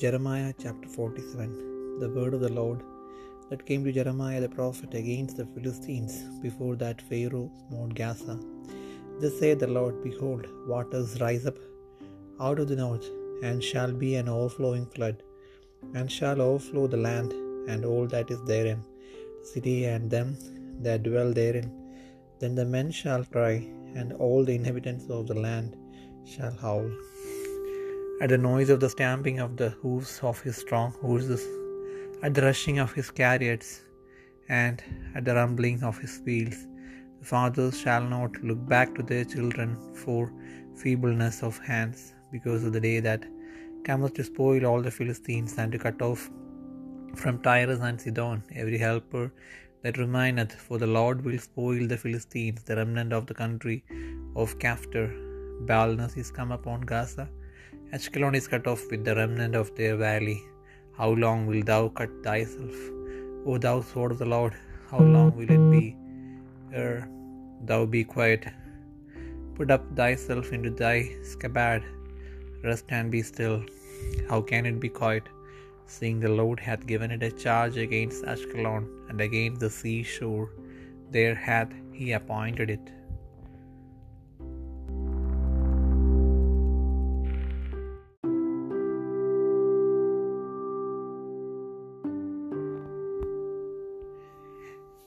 Jeremiah chapter 47 The word of the Lord that came to Jeremiah the prophet against the Philistines before that Pharaoh smote Gaza. Thus saith the Lord, Behold, waters rise up out of the north, and shall be an overflowing flood, and shall overflow the land and all that is therein, the city and them that dwell therein. Then the men shall cry, and all the inhabitants of the land shall howl. At the noise of the stamping of the hoofs of his strong horses, at the rushing of his chariots, and at the rumbling of his wheels, the fathers shall not look back to their children for feebleness of hands, because of the day that cometh to spoil all the Philistines, and to cut off from Tyrus and Sidon every helper that remaineth. For the Lord will spoil the Philistines, the remnant of the country of Caphtor. Baldness is come upon Gaza. Ashkelon is cut off with the remnant of their valley. How long wilt thou cut thyself, O thou sword of the Lord? How long will it be ere thou be quiet? Put up thyself into thy scabbard, rest and be still. How can it be quiet, seeing the Lord hath given it a charge against Ashkelon and against the sea shore? There hath he appointed it.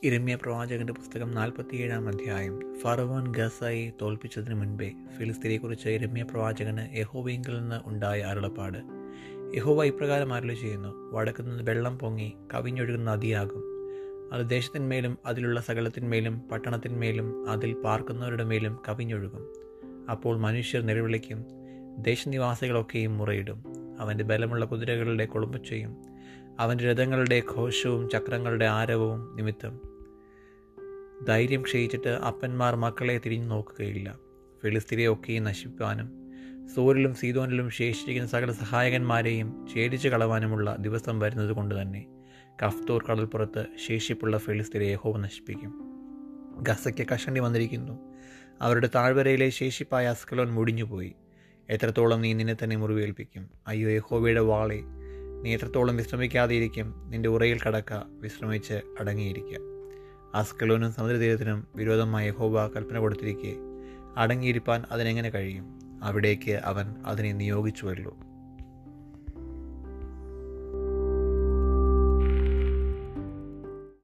ഇരമ്യ പ്രവാചകന്റെ പുസ്തകം നാൽപ്പത്തിയേഴാം അധ്യായം. ഫറവോൻ ഗസായി തോൽപ്പിച്ചതിന് മുൻപേ ഫിലിസ്തീനെക്കുറിച്ച് ഇരമ്യ പ്രവാചകന് യഹോവയെങ്കിൽ നിന്ന് ഉണ്ടായ അരുളപ്പാട്. യഹോവ ഇപ്രകാരം അരുളി ചെയ്യുന്നു വടക്കു നിന്ന് വെള്ളം പൊങ്ങി കവിഞ്ഞൊഴുകുന്ന നദിയാകും. അത് ദേശത്തിന്മേലും അതിലുള്ള സകലത്തിന്മേലും പട്ടണത്തിന്മേലും അതിൽ പാർക്കുന്നവരുടെ മേലും കവിഞ്ഞൊഴുകും. അപ്പോൾ മനുഷ്യർ നിലവിളിക്കും ദേശനിവാസികളൊക്കെയും മുറയിടും. അവന്റെ ബലമുള്ള കുതിരകളുടെ കൊളുമ്പച്ചയും അവന്റെ രഥങ്ങളുടെ ഘോഷവും ചക്രങ്ങളുടെ ആരവവും നിമിത്തം. ധൈര്യം ക്ഷയിച്ചിട്ട് അപ്പന്മാർ മക്കളെ തിരിഞ്ഞു നോക്കുകയില്ല. ഫിലിസ്തീനെ ഒക്കെയും നശിപ്പാനും സൂര്യലും സീതോനിലും ശേഷിച്ചിരിക്കുന്ന സകല സഹായകന്മാരെയും ഛേദിച്ചു കളവാനുമുള്ള ദിവസം വരുന്നത് കൊണ്ട് തന്നെ കഫ്തൂർ കടൽപ്പുറത്ത് ശേഷിപ്പുള്ള ഫിലിസ്തീനെ യഹോവ നശിപ്പിക്കും. ഗസയ്ക്ക് കഷണ്ടി വന്നിരിക്കുന്നു. അവരുടെ താഴ്വരയിലെ ശേഷിപ്പായ അസ്കലോൻ മുടിഞ്ഞുപോയി. എത്രത്തോളം നീ നിന്നെ തന്നെ മുറിവേൽപ്പിക്കും? അയ്യോ യഹോവയുടെ വാളെ നീ എത്രത്തോളം വിശ്രമിക്കാതെയിരിക്കും നിന്റെ ഉറയിൽ കടക്ക വിശ്രമിച്ച് അടങ്ങിയിരിക്കുക ആസ്കലോനും സമുദ്രതീരത്തിനും വിരോധമായ ഹോബ കൽപ്പന കൊടുത്തിരിക്കെ. അടങ്ങിയിരിപ്പാൻ അതിനെങ്ങനെ കഴിയും? അവിടേക്ക് അവൻ അതിനെ നിയോഗിച്ചുവല്ലോ